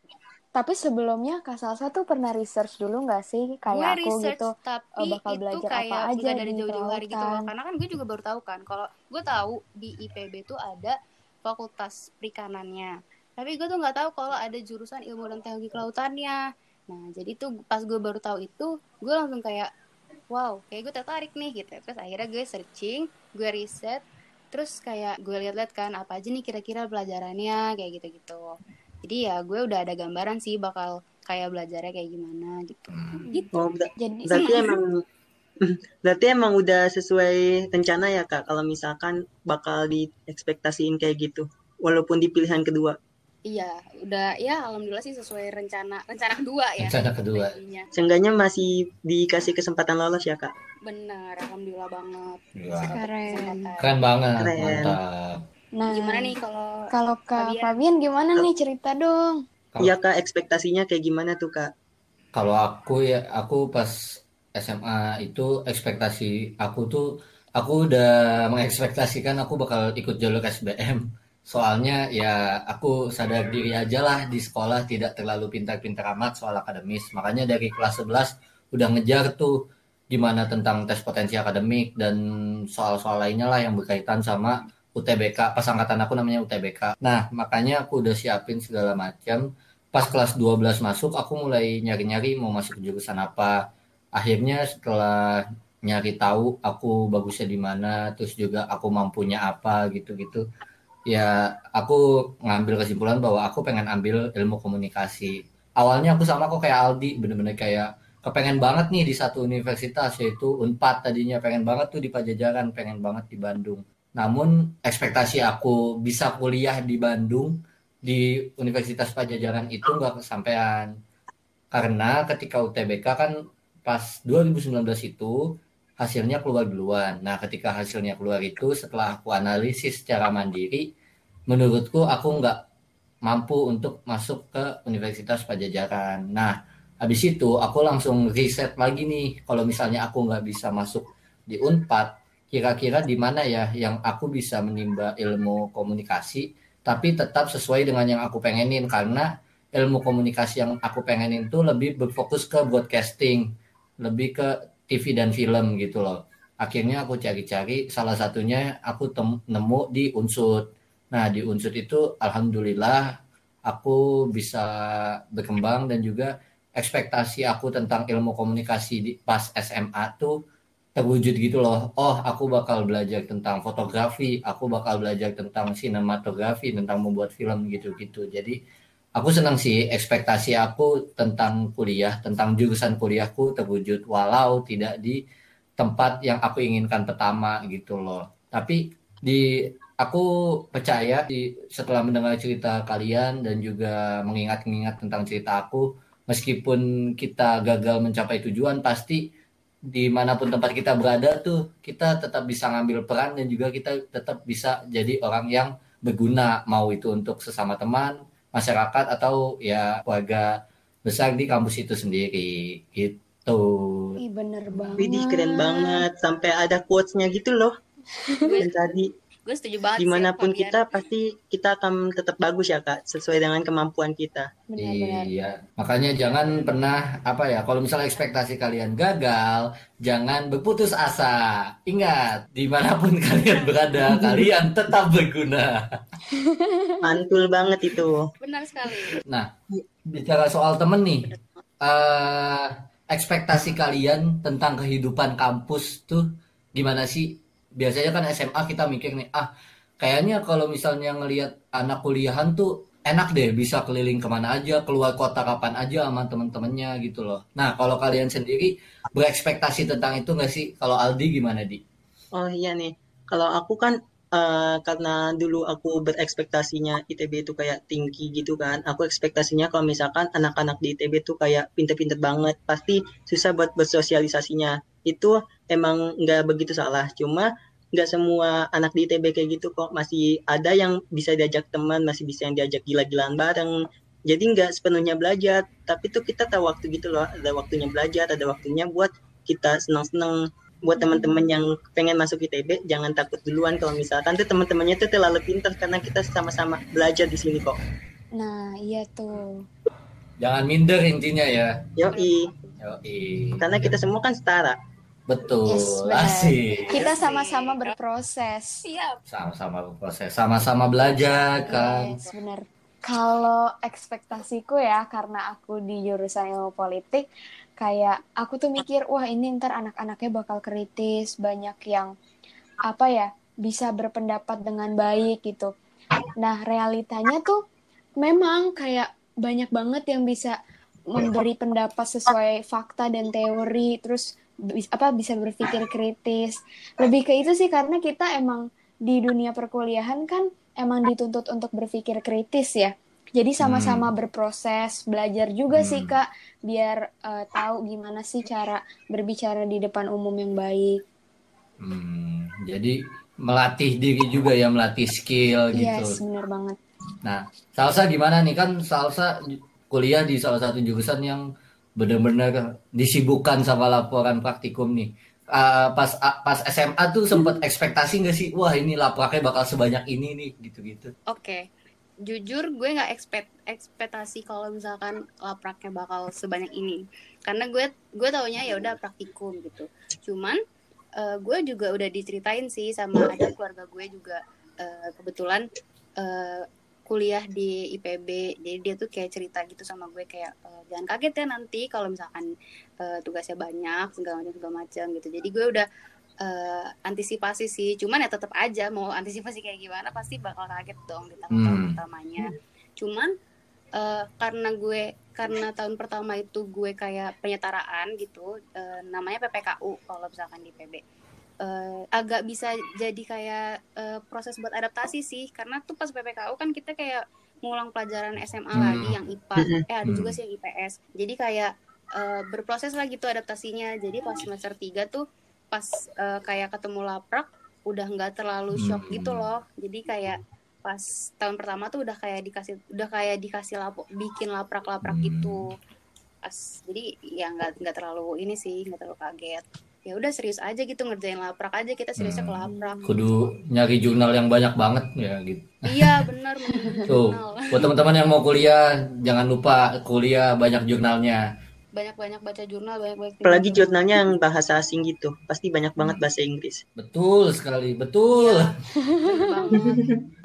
Tapi sebelumnya Kak Salsa tuh pernah research dulu nggak sih kayak gue aku research gitu? tapi eh, bakal itu belajar kayak apa aja dari di jauh-jauh hari gitu loh kelautan. karena kan gue juga baru tahu kan kalau gue tahu di IPB tuh ada fakultas perikanannya tapi gue tuh nggak tahu kalau ada jurusan ilmu dan teknologi kelautannya nah jadi tuh pas gue baru tahu itu gue langsung kayak wow kayak gue tertarik nih gitu. Terus akhirnya gue searching gue riset terus kayak gue lihat-lihat kan apa aja nih kira-kira pelajarannya kayak gitu-gitu. Jadi ya gue udah ada gambaran sih bakal kayak belajarnya kayak gimana gitu. Gitu Oh, ber- Jadi berarti emang berarti emang udah sesuai rencana ya kak kalau misalkan bakal diekspektasiin kayak gitu walaupun di pilihan kedua Iya, udah ya alhamdulillah sih sesuai rencana rencana kedua ya. Rencana kedua. Seenggaknya masih dikasih kesempatan lolos ya kak Bener, alhamdulillah banget. Keren. Kesempatan. keren banget, Keren. mantap. Nah, Gimana nih kalau Kalau Kak Fabian? Fabian gimana nih cerita dong? Iya kak ekspektasinya kayak gimana tuh kak Kalau aku ya, aku pas SMA itu ekspektasi aku tuh, aku udah mengekspektasikan aku bakal ikut jalur SBM. Soalnya ya aku sadar diri aja lah di sekolah tidak terlalu pintar-pintar amat soal akademis. Makanya dari kelas 11 udah ngejar tuh gimana tentang tes potensi akademik dan soal-soal lainnya lah yang berkaitan sama UTBK. Pas angkatan aku namanya UTBK. Nah, makanya aku udah siapin segala macam pas kelas 12 masuk aku mulai nyari-nyari mau masuk ke jurusan apa akhirnya setelah nyari tahu aku bagusnya di mana terus juga aku mampunya apa gitu-gitu ya aku ngambil kesimpulan bahwa aku pengen ambil ilmu komunikasi. Awalnya aku sama kok kayak Aldi bener-bener kayak kepengen banget nih di satu universitas yaitu Unpad tadinya. Pengen banget tuh di Pajajaran pengen banget di Bandung. Namun ekspektasi aku bisa kuliah di Bandung di Universitas Pajajaran itu nggak kesampaian. Karena ketika UTBK kan pas 2019 itu hasilnya keluar duluan. Nah, ketika hasilnya keluar itu setelah aku analisis secara mandiri, menurutku aku nggak mampu untuk masuk ke Universitas Pajajaran. Nah, habis itu aku langsung riset lagi nih, kalau misalnya aku nggak bisa masuk di Unpad, kira-kira di mana ya yang aku bisa menimba ilmu komunikasi, tapi tetap sesuai dengan yang aku pengenin karena ilmu komunikasi yang aku pengenin itu lebih berfokus ke broadcasting, lebih ke TV dan film gitu loh. Akhirnya aku cari-cari, salah satunya aku tem- nemu di Unsud. Nah, di Unsud itu alhamdulillah aku bisa berkembang dan juga ekspektasi aku tentang ilmu komunikasi di pas SMA tuh terwujud gitu loh. Oh, aku bakal belajar tentang fotografi, aku bakal belajar tentang sinematografi, tentang membuat film gitu-gitu. Jadi aku senang sih ekspektasi aku tentang kuliah, tentang jurusan kuliahku terwujud walau tidak di tempat yang aku inginkan pertama gitu loh. Tapi di aku percaya di setelah mendengar cerita kalian dan juga mengingat-ingat tentang cerita aku, meskipun kita gagal mencapai tujuan, pasti di mana pun tempat kita berada tuh kita tetap bisa ngambil peran dan juga kita tetap bisa jadi orang yang berguna mau itu untuk sesama teman, masyarakat atau ya keluarga besar di kampus itu sendiri gitu. Ih bener banget. Widih keren banget sampai ada quotes-nya gitu loh dan tadi gue setuju banget sih, di mana pun Fabian. kita pasti kita akan tetap bagus ya kak sesuai dengan kemampuan kita Benar-benar. Iya, makanya jangan pernah apa ya, kalau misalnya ekspektasi kalian gagal, jangan berputus asa. Ingat, di mana pun kalian berada, kalian tetap berguna. mantul banget itu benar sekali Nah, bicara soal temen nih, eh ekspektasi kalian tentang kehidupan kampus tuh gimana sih? Biasanya kan SMA kita mikir nih, ah kayaknya kalau misalnya ngelihat anak kuliahan tuh enak deh bisa keliling ke mana aja, keluar kota kapan aja sama temen-temennya gitu loh. Nah, kalau kalian sendiri berekspektasi tentang itu nggak sih? Kalau Aldi gimana, Di? oh iya nih kalau aku kan eh, karena dulu aku berekspektasinya ITB itu kayak tinggi gitu kan. Aku ekspektasinya kalau misalkan anak-anak di ITB itu kayak pinter-pinter banget, pasti susah buat bersosialisasinya. Itu emang nggak begitu salah. Cuma nggak semua anak di ITB kayak gitu kok. Masih ada yang bisa diajak teman, masih bisa yang diajak gila-gilaan bareng. Jadi nggak sepenuhnya belajar, tapi tuh kita tahu waktu gitu loh. Ada waktunya belajar, ada waktunya buat kita senang-senang buat teman-teman yang pengen masuk ITB jangan takut duluan kalau misalkan tuh teman-temannya tuh terlalu pintar karena kita sama-sama belajar di sini kok. Nah, iya tuh. Jangan minder intinya ya. Yoi, Yoi. karena kita semua kan setara. Betul. Yes. Asik. Kita sama-sama berproses. Siap. Sama-sama berproses, sama-sama belajar kan. Yes, benar. Kalau ekspektasiku ya, karena aku di jurusan ilmu politik, kayak aku tuh mikir, wah ini ntar anak-anaknya bakal kritis, banyak yang apa ya bisa berpendapat dengan baik gitu. Nah realitanya tuh memang kayak banyak banget yang bisa memberi pendapat sesuai fakta dan teori, terus apa bisa berpikir kritis. Lebih ke itu sih karena kita emang di dunia perkuliahan kan emang dituntut untuk berpikir kritis ya. Jadi sama-sama berproses, belajar juga sih Hmm. Kak, biar eh, tahu gimana sih cara berbicara di depan umum yang baik. Hmm, jadi melatih diri juga ya, melatih skill gitu. Yes, benar banget. Nah, Salsa gimana nih kan Salsa kuliah di salah satu jurusan yang benar-benar disibukkan sama laporan praktikum nih. Ah, pas ah, pas SMA tuh sempet ekspektasi nggak sih, wah ini lapraknya bakal sebanyak ini nih, gitu-gitu. Oke. Jujur gue nggak ekspektasi kalau misalkan lapraknya bakal sebanyak ini. Karena gue gue taunya ya udah praktikum gitu. Cuman eh, gue juga udah diceritain sih sama ada keluarga gue juga eh, kebetulan eh, kuliah di IPB. Jadi dia tuh kayak cerita gitu sama gue kayak eh, jangan kaget ya nanti kalau misalkan eh, tugasnya banyak segala macam segala macam gitu. Jadi gue udah eh, antisipasi sih. Cuman ya tetap aja mau antisipasi kayak gimana pasti bakal kaget dong di tahun Hmm. pertamanya. Cuman eh, karena gue karena tahun pertama itu gue kayak penyetaraan gitu, eh, namanya PPKU kalau misalkan di PB. Eh, agak bisa jadi kayak eh, proses buat adaptasi sih karena tuh pas PPKU kan kita kayak ngulang pelajaran SMA Hmm. lagi yang IPA Mm-mm. eh ada juga Hmm. sih yang IPS jadi kayak eh, berproses lah gitu adaptasinya jadi pas semester 3 tuh pas eh, kayak ketemu laprak udah nggak terlalu shock Hmm. gitu loh jadi kayak pas tahun pertama tuh udah kayak dikasih udah kayak dikasih lapo, bikin laprak-laprak Hmm. gitu pas jadi ya nggak nggak terlalu ini sih nggak terlalu kaget ya udah serius aja gitu ngerjain laprak aja kita seriusnya ke Hmm. laprak Kudu nyari jurnal yang banyak banget ya gitu. iya benar menurut Tuh, buat teman-teman yang mau kuliah, jangan lupa kuliah banyak jurnalnya. banyak-banyak baca jurnal banyak-banyak Apalagi jurnal. jurnalnya yang bahasa asing gitu, pasti banyak banget bahasa Inggris. Betul sekali, betul. Iya.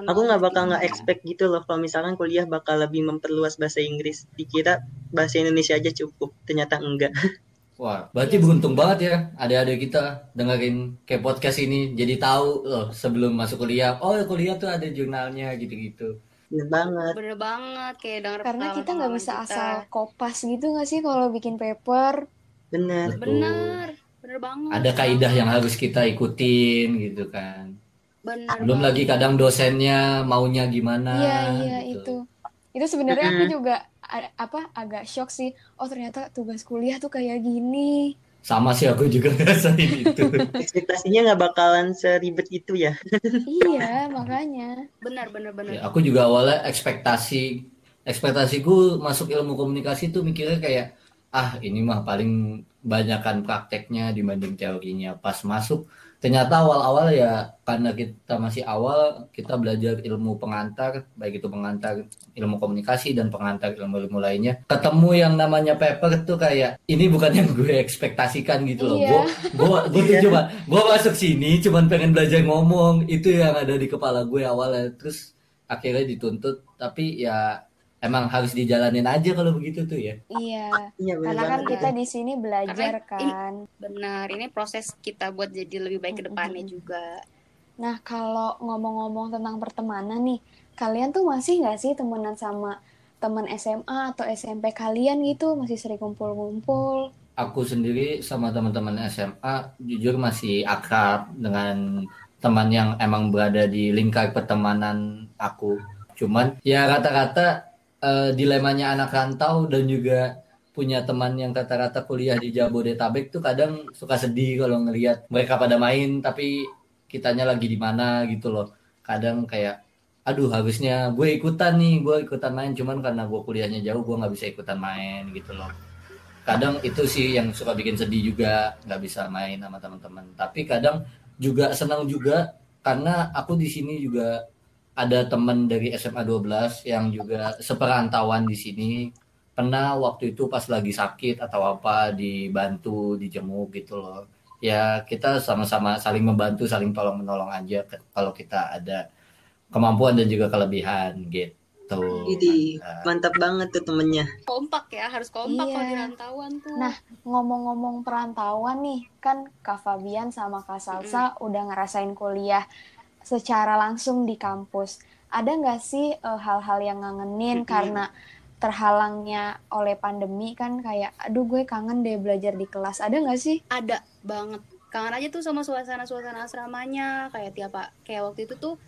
Aku nggak bakal nggak expect gitu loh kalau misalkan kuliah bakal lebih memperluas bahasa Inggris. Dikira bahasa Indonesia aja cukup, ternyata enggak. Wah, berarti beruntung banget ya adik-adik kita dengerin kayak podcast ini jadi tahu loh sebelum masuk kuliah. Oh, kuliah tuh ada jurnalnya gitu-gitu. Bener banget. bener banget kayak denger Karena kita nggak bisa kita. asal kopas gitu nggak sih kalau bikin paper? Bener. Betul. bener bener banget Ada kaidah yang harus kita ikutin gitu kan. bener Belum banget. lagi kadang dosennya maunya gimana. Iya iya gitu. itu. Itu sebenarnya aku juga apa agak shock sih. Oh ternyata tugas kuliah tuh kayak gini. Sama sih aku juga ngerasain itu. Ekspektasinya nggak bakalan seribet itu ya. iya makanya. bener bener bener Ya, aku juga awalnya ekspektasi ekspektasiku masuk ilmu komunikasi tuh mikirnya kayak ah ini mah paling banyakan prakteknya dibanding teorinya pas masuk ternyata awal-awal ya karena kita masih awal kita belajar ilmu pengantar baik itu pengantar ilmu komunikasi dan pengantar ilmu-ilmu lainnya ketemu yang namanya paper tuh kayak ini bukan yang gue ekspektasikan gitu loh Iya. gue gue gue tuh Iya. cuma gue masuk sini cuman pengen belajar ngomong itu yang ada di kepala gue awalnya terus akhirnya dituntut tapi ya emang harus dijalanin aja kalau begitu tuh ya Iya. Iya bener Karena kan banget. kita di sini belajar Karena ini- kan. bener ini proses kita buat jadi lebih baik ke depannya juga Nah kalau ngomong-ngomong tentang pertemanan nih, kalian tuh masih nggak sih temenan sama teman SMA atau SMP kalian gitu? Masih sering kumpul-kumpul? aku sendiri sama teman-teman SMA jujur masih akrab dengan teman yang emang berada di lingkar pertemanan aku. Cuman ya rata-rata eh, dilemanya anak rantau dan juga punya teman yang rata-rata kuliah di Jabodetabek tuh kadang suka sedih kalau ngelihat mereka pada main tapi kitanya lagi di mana gitu loh. Kadang kayak aduh harusnya gue ikutan nih gue ikutan main. Cuman karena gue kuliahnya jauh gue nggak bisa ikutan main gitu loh. Kadang itu sih yang suka bikin sedih juga nggak bisa main sama teman-teman. Tapi kadang juga senang juga karena aku di sini juga ada teman dari SMA 12 yang juga seperantauan di sini pernah waktu itu pas lagi sakit atau apa dibantu dijenguk gitu loh ya kita sama-sama saling membantu saling tolong menolong aja kalau kita ada kemampuan dan juga kelebihan gitu. Jadi Nah, mantap banget tuh temennya. kompak ya harus kompak Iya. kalau di rantauan tuh Nah, ngomong-ngomong perantauan nih, kan Kak Fabian sama Kak Salsa udah ngerasain kuliah secara langsung di kampus. Ada nggak sih eh, hal-hal yang ngangenin Mm-mm. karena terhalangnya oleh pandemi kan kayak, aduh gue kangen deh belajar di kelas. Ada nggak sih? ada banget kangen aja tuh sama suasana-suasana asramanya kayak tiap kayak waktu itu tuh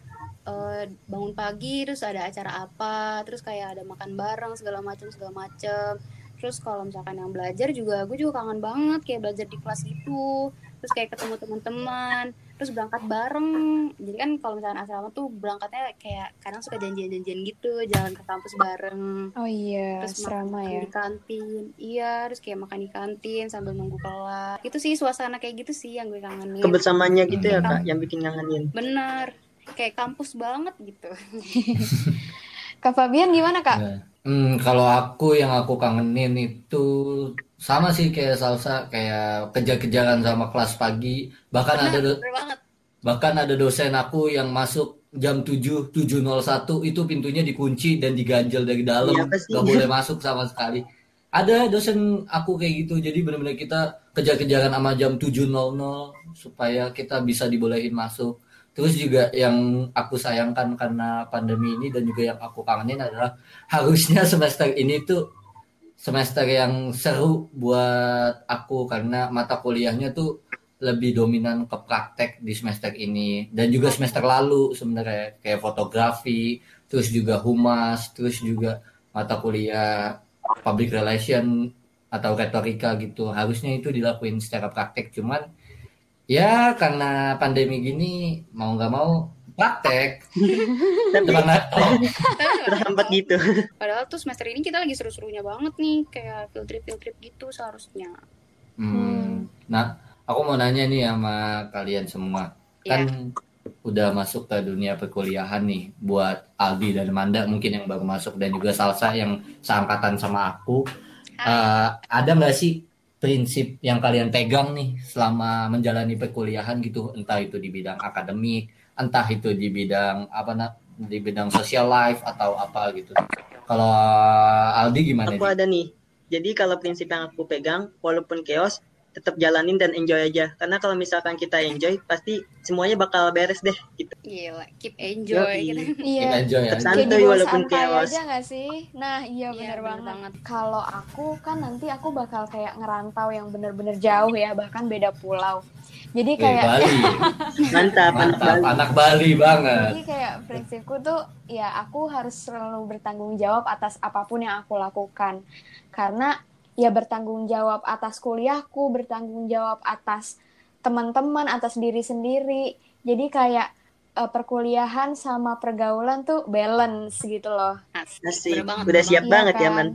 eh, bangun pagi terus ada acara apa terus kayak ada makan bareng segala macam segala macam terus kalau misalkan yang belajar juga gue juga kangen banget kayak belajar di kelas gitu terus kayak ketemu teman-teman terus berangkat bareng jadi kan kalau misalkan asrama tuh berangkatnya kayak kadang suka janjian-janjian gitu jalan ke kampus bareng Oh iya, terus serama makan ya. di kantin iya terus kayak makan di kantin sambil nunggu kelas itu sih suasana kayak gitu sih yang gue kangenin Kebersamaannya gitu ya kak, yang bikin ngangenin. bener kayak kampus banget gitu Kak Fabian gimana Kak? ya. Hmm, kalau aku yang aku kangenin itu sama sih kayak salsa kayak kejar-kejaran sama kelas pagi. Bahkan ada do- bener banget. bahkan ada dosen aku yang masuk jam 7 7.01 itu pintunya dikunci dan diganjel dari dalam. Iya, pasti. nggak boleh masuk sama sekali. Ada dosen aku kayak gitu jadi benar-benar kita kejar-kejaran sama jam 7.00 supaya kita bisa dibolehin masuk terus juga yang aku sayangkan karena pandemi ini dan juga yang aku kangenin adalah harusnya semester ini tuh semester yang seru buat aku karena mata kuliahnya tuh lebih dominan ke praktek di semester ini dan juga semester lalu sebenarnya kayak fotografi terus juga humas terus juga mata kuliah public relation atau retorika gitu. Harusnya itu dilakuin secara praktek cuman ya karena pandemi gini mau nggak mau praktek Tapi terhambat gitu. padahal tuh semester ini kita lagi seru-serunya banget nih kayak field trip field trip gitu seharusnya Hmm. Nah, aku mau nanya nih sama kalian semua. Kan udah masuk ke dunia perkuliahan nih buat Aldi dan Manda mungkin yang baru masuk dan juga Salsa yang seangkatan sama aku. Eh, ada nggak sih prinsip yang kalian pegang nih selama menjalani perkuliahan gitu, entah itu di bidang akademik, entah itu di bidang apa nak di bidang social life atau apa gitu. Kalau Aldi gimana? Aku Di? ada nih. Jadi kalau prinsip yang aku pegang, walaupun chaos, tetap jalanin dan enjoy aja. Karena kalau misalkan kita enjoy, pasti semuanya bakal beres deh. Gitu. gila keep enjoy gitu Iya. Enjoy ya. Tetap Kayak santuy walaupun santai chaos. aja gak sih? Nah iya Iya, bener banget. banget. Kalau aku kan nanti aku bakal kayak ngerantau yang bener-bener jauh ya, bahkan beda pulau. Jadi kayak Bali. Mantap, mantap. Mantap, anak Bali banget. jadi kayak prinsipku tuh ya aku harus selalu bertanggung jawab atas apa pun yang aku lakukan. Karena ya bertanggung jawab atas kuliahku, bertanggung jawab atas teman-teman, atas diri sendiri. Jadi kayak eh, perkuliahan sama pergaulan tuh balance gitu loh. asik, banget Udah siap Iya banget ya, kan? Man.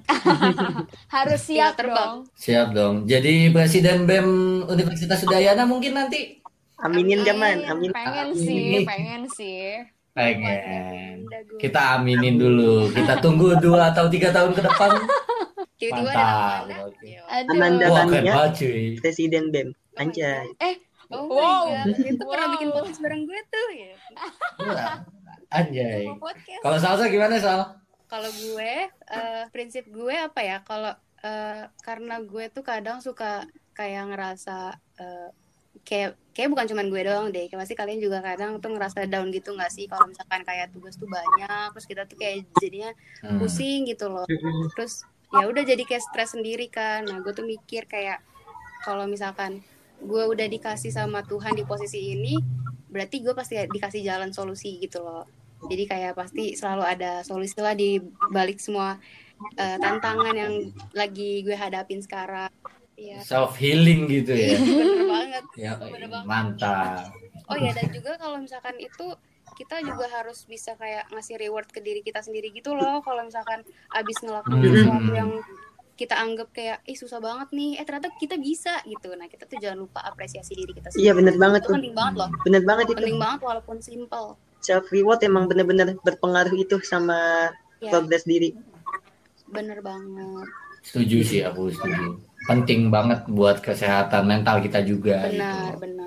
Harus siap terbang. dong. Siap dong. Jadi Presiden BEM Universitas Udayana mungkin nanti Aminin gak, Man? Amin. Pengen Amin. sih, pengen sih. pengen. Kita aminin dulu. Kita tunggu dua atau tiga tahun ke depan. tiba-tiba Mantap. ada banget cuy. Presiden BEM. Anjay. Oh Wow. my god, itu pernah Wow. bikin podcast bareng gue tuh ya. Anjay. Kalau Salsa gimana Sal? Kalau gue, eh, prinsip gue apa ya? Kalau eh, karena gue tuh kadang suka kayak ngerasa eh, kayak kayak bukan cuman gue doang deh. Kayak pasti kalian juga kadang tuh ngerasa down gitu nggak sih? Kalau misalkan kayak tugas tuh banyak, terus kita tuh kayak jadinya Hmm. pusing gitu loh. Terus ya udah jadi kayak stres sendiri kan. Nah gue tuh mikir kayak kalau misalkan gue udah dikasih sama Tuhan di posisi ini, berarti gue pasti dikasih jalan solusi gitu loh jadi kayak pasti selalu ada solusi lah di balik semua uh, tantangan yang lagi gue hadapin sekarang ya. self healing gitu ya bener banget ya, bener banget. mantap oh ya dan juga kalau misalkan itu kita juga harus bisa kayak ngasih reward ke diri kita sendiri gitu loh kalau misalkan abis ngelakuin hmm. sesuatu yang kita anggap kayak eh susah banget nih. Eh ternyata kita bisa gitu. Nah kita tuh jangan lupa apresiasi diri kita sendiri iya bener banget itu penting banget loh. Bener banget itu. Penting banget walaupun simple. Self reward emang bener-bener berpengaruh itu sama ya. progres diri. Bener banget. Setuju sih aku setuju. Penting banget buat kesehatan mental kita juga benar gitu. benar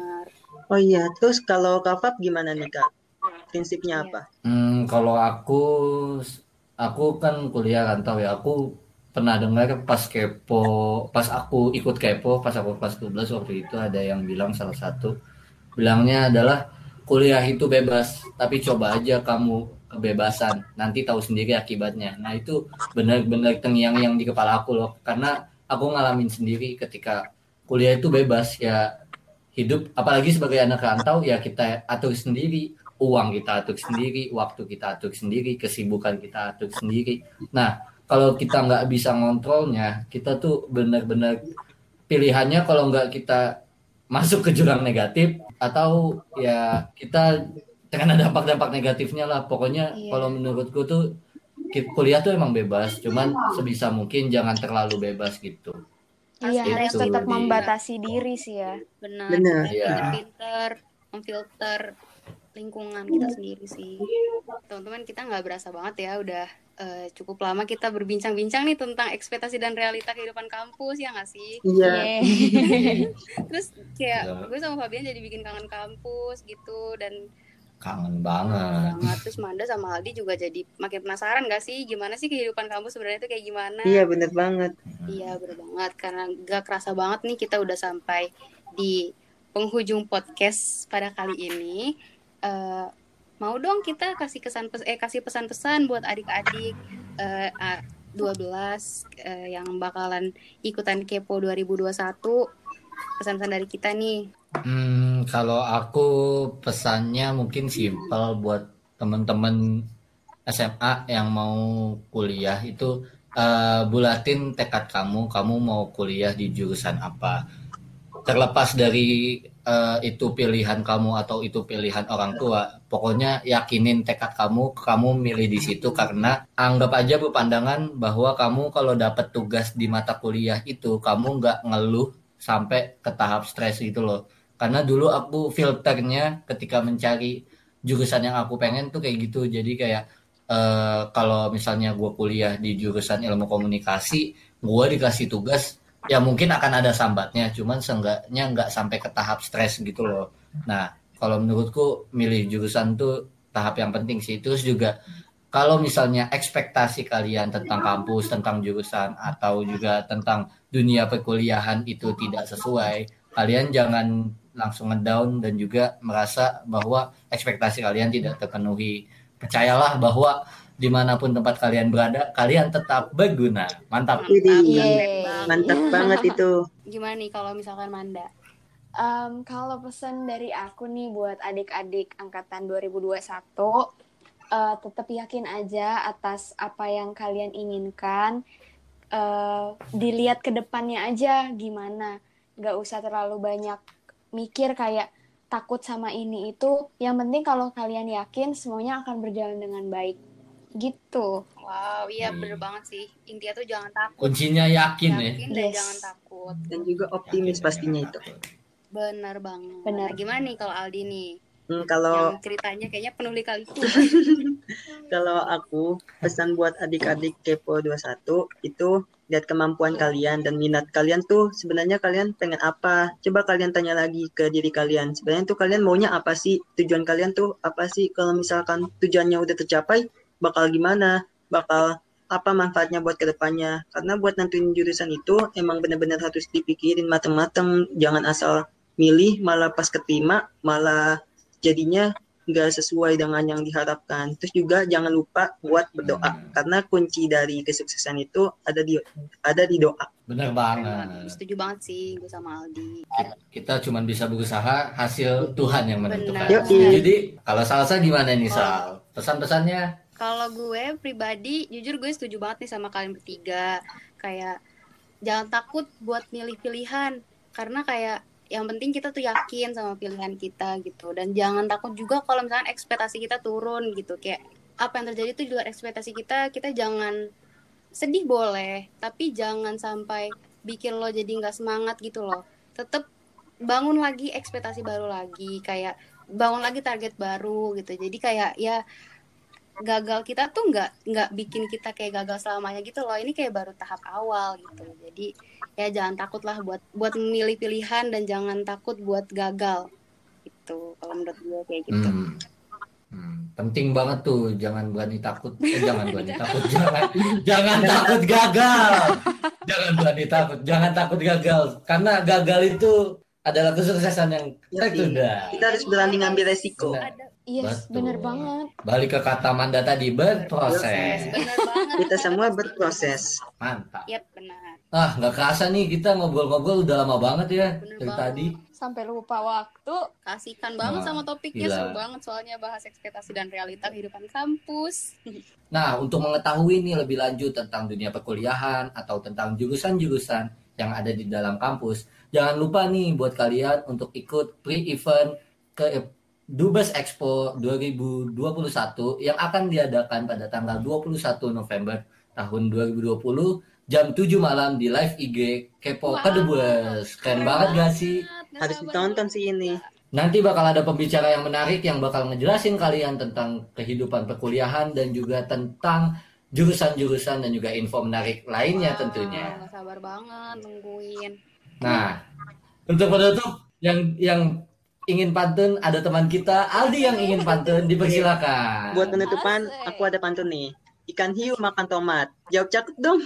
oh iya terus kalau kak gimana nih kak prinsipnya iya. apa? Hmm, kalau aku aku kan kuliah kan tahu ya. Aku pernah dengar pas kepo pas aku ikut kepo pas aku kelas 12 waktu itu ada yang bilang salah satu. Bilangnya adalah kuliah itu bebas tapi coba aja kamu kebebasan. Nanti tahu sendiri akibatnya. Nah itu benar-benar tengyang yang di kepala aku loh. Karena aku ngalamin sendiri ketika kuliah itu bebas ya hidup apalagi sebagai anak rantau ya kita atur sendiri uang kita atur sendiri waktu kita atur sendiri kesibukan kita atur sendiri. Nah kalau kita nggak bisa ngontrolnya kita tuh benar-benar pilihannya kalau nggak kita masuk ke jurang negatif atau ya kita dengan dampak-dampak negatifnya lah. Pokoknya iya. kalau menurutku tuh kuliah tuh emang bebas cuman sebisa mungkin jangan terlalu bebas gitu. Iya gitu. harus tetap membatasi diri sih ya. Benar. Benar. Ya. pinter memfilter lingkungan kita sendiri sih. Teman-teman kita nggak berasa banget ya udah uh, cukup lama kita berbincang-bincang nih tentang ekspektasi dan realita kehidupan kampus ya nggak sih? Iya. Yeah. terus kayak yeah. gue sama Fabian jadi bikin kangen kampus gitu dan kangen banget. banget. Terus Manda sama Aldi juga jadi makin penasaran gak sih? Gimana sih kehidupan kampus sebenarnya itu kayak gimana? Iya bener banget. Iya bener banget. Karena gak kerasa banget nih kita udah sampai di penghujung podcast pada kali ini uh, mau dong kita kasih kesan pes eh kasih pesan-pesan buat adik-adik uh, uh, 12 uh, yang bakalan ikutan Kepo 2021 pesan-pesan dari kita nih. Hmm, kalau aku pesannya mungkin simpel buat teman-teman SMA yang mau kuliah itu uh, bulatin tekad kamu, kamu mau kuliah di jurusan apa. Terlepas dari uh, itu pilihan kamu atau itu pilihan orang tua. Pokoknya yakinin tekad kamu kamu milih di situ karena anggap aja berpandangan bahwa kamu kalau dapat tugas di mata kuliah itu kamu nggak ngeluh sampai ke tahap stres gitu loh. Karena dulu aku filternya ketika mencari jurusan yang aku pengen tuh kayak gitu. Jadi kayak uh, kalau misalnya gue kuliah di jurusan ilmu komunikasi gue dikasih tugas ya mungkin akan ada sambatnya cuman seenggaknya nggak sampai ke tahap stres gitu loh. Nah kalau menurutku milih jurusan tuh tahap yang penting sih. Terus juga kalau misalnya ekspektasi kalian tentang kampus tentang jurusan atau juga tentang dunia perkuliahan itu tidak sesuai kalian jangan langsung ngedown dan juga merasa bahwa ekspektasi kalian tidak terpenuhi. Percayalah bahwa di mana pun tempat kalian berada, kalian tetap berguna. Mantap. Mantap, yeah. mantap banget itu. Gimana nih kalau misalkan Manda? Um, kalau pesan dari aku nih buat adik-adik angkatan 2021, uh, tetap yakin aja atas apa yang kalian inginkan. Uh, dilihat ke depannya aja gimana. Gak usah terlalu banyak mikir kayak takut sama ini itu. Yang penting kalau kalian yakin semuanya akan berjalan dengan baik gitu. Wow, iya hmm. bener banget sih. Intinya tuh jangan takut. Kuncinya yakin, ya. yakin ya. dan yes. jangan takut. Dan juga optimis yakin pastinya itu. Benar banget. Benar. Nah, gimana nih kalau Aldi nih? Hmm, kalau yang ceritanya kayaknya penuh kali kalau aku pesan buat adik-adik Kepo 21 itu lihat kemampuan kalian dan minat kalian tuh sebenarnya kalian pengen apa coba kalian tanya lagi ke diri kalian sebenarnya tuh kalian maunya apa sih tujuan kalian tuh apa sih kalau misalkan tujuannya udah tercapai bakal gimana, bakal apa manfaatnya buat ke depannya. Karena buat nentuin jurusan itu emang benar-benar harus dipikirin mateng-mateng, jangan asal milih malah pas keterima malah jadinya nggak sesuai dengan yang diharapkan. Terus juga jangan lupa buat berdoa hmm. karena kunci dari kesuksesan itu ada di ada di doa. Bener Keren banget. Setuju banget sih gue sama Aldi. Kita cuma bisa berusaha, hasil Tuhan yang menentukan. Benar. Jadi kalau Salsa gimana nih Sal? Pesan-pesannya? Kalau gue pribadi, jujur gue setuju banget nih sama kalian bertiga. Kayak jangan takut buat milih pilihan, karena kayak yang penting kita tuh yakin sama pilihan kita gitu. Dan jangan takut juga kalau misalnya ekspektasi kita turun gitu. Kayak apa yang terjadi tuh luar ekspektasi kita, kita jangan sedih boleh, tapi jangan sampai bikin lo jadi nggak semangat gitu loh. Tetap bangun lagi ekspektasi baru lagi, kayak bangun lagi target baru gitu. Jadi kayak ya gagal kita tuh nggak nggak bikin kita kayak gagal selamanya gitu loh. Ini kayak baru tahap awal gitu. Jadi ya jangan takut lah buat buat memilih pilihan dan jangan takut buat gagal. Itu kalau menurut gue kayak gitu. Hmm. Hmm, penting banget tuh jangan berani takut. Eh, jangan berani takut jangan jangan takut gagal. Jangan berani takut jangan takut gagal. Karena gagal itu adalah kesuksesan yang Ya, tertunda Kita harus berani ngambil resiko. Benar. Ada, yes, Betul. bener banget. balik ke kata Manda tadi berproses benar banget Kita semua berproses. mantap Yap, benar ah nggak kerasa nih kita ngobrol-ngobrol udah lama banget ya Bener dari banget. tadi Sampai lupa waktu. kasihkan banget Wah, sama topiknya gila. seru banget soalnya bahas ekspektasi dan realita kehidupan kampus Nah, untuk mengetahui nih lebih lanjut tentang dunia perkuliahan atau tentang jurusan-jurusan yang ada di dalam kampus, jangan lupa nih buat kalian untuk ikut pre-event ke Dubes Expo 2021 yang akan diadakan pada tanggal 21 November tahun 2020 jam 7 malam di live IG Kepo Wow. Kedubes. Keren banget gak sih? Harus ditonton sih ini. Nanti bakal ada pembicara yang menarik yang bakal ngejelasin kalian tentang kehidupan perkuliahan dan juga tentang jurusan-jurusan dan juga info menarik lainnya Wow, tentunya. nggak sabar banget nungguin Nah, untuk penutup yang yang ingin pantun ada teman kita Aldi yang ingin pantun dipersilakan. Buat penutupan, Asik. aku ada pantun nih. Ikan hiu makan tomat. Jawab cakep dong.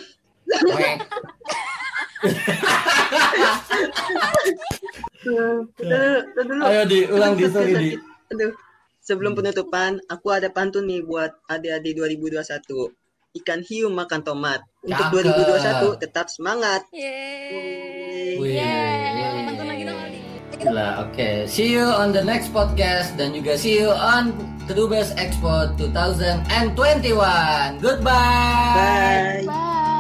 Ayo diulang di sorry di. Aduh. Sebelum penutupan, aku ada pantun nih buat adik-adik 2021. Ikan hiu makan tomat. Untuk Cakep. 2021 tetap semangat. Yeay. Gila, oke. See you on the next podcast dan juga see you on Kedubes Expo 2021. Goodbye. Bye. Bye.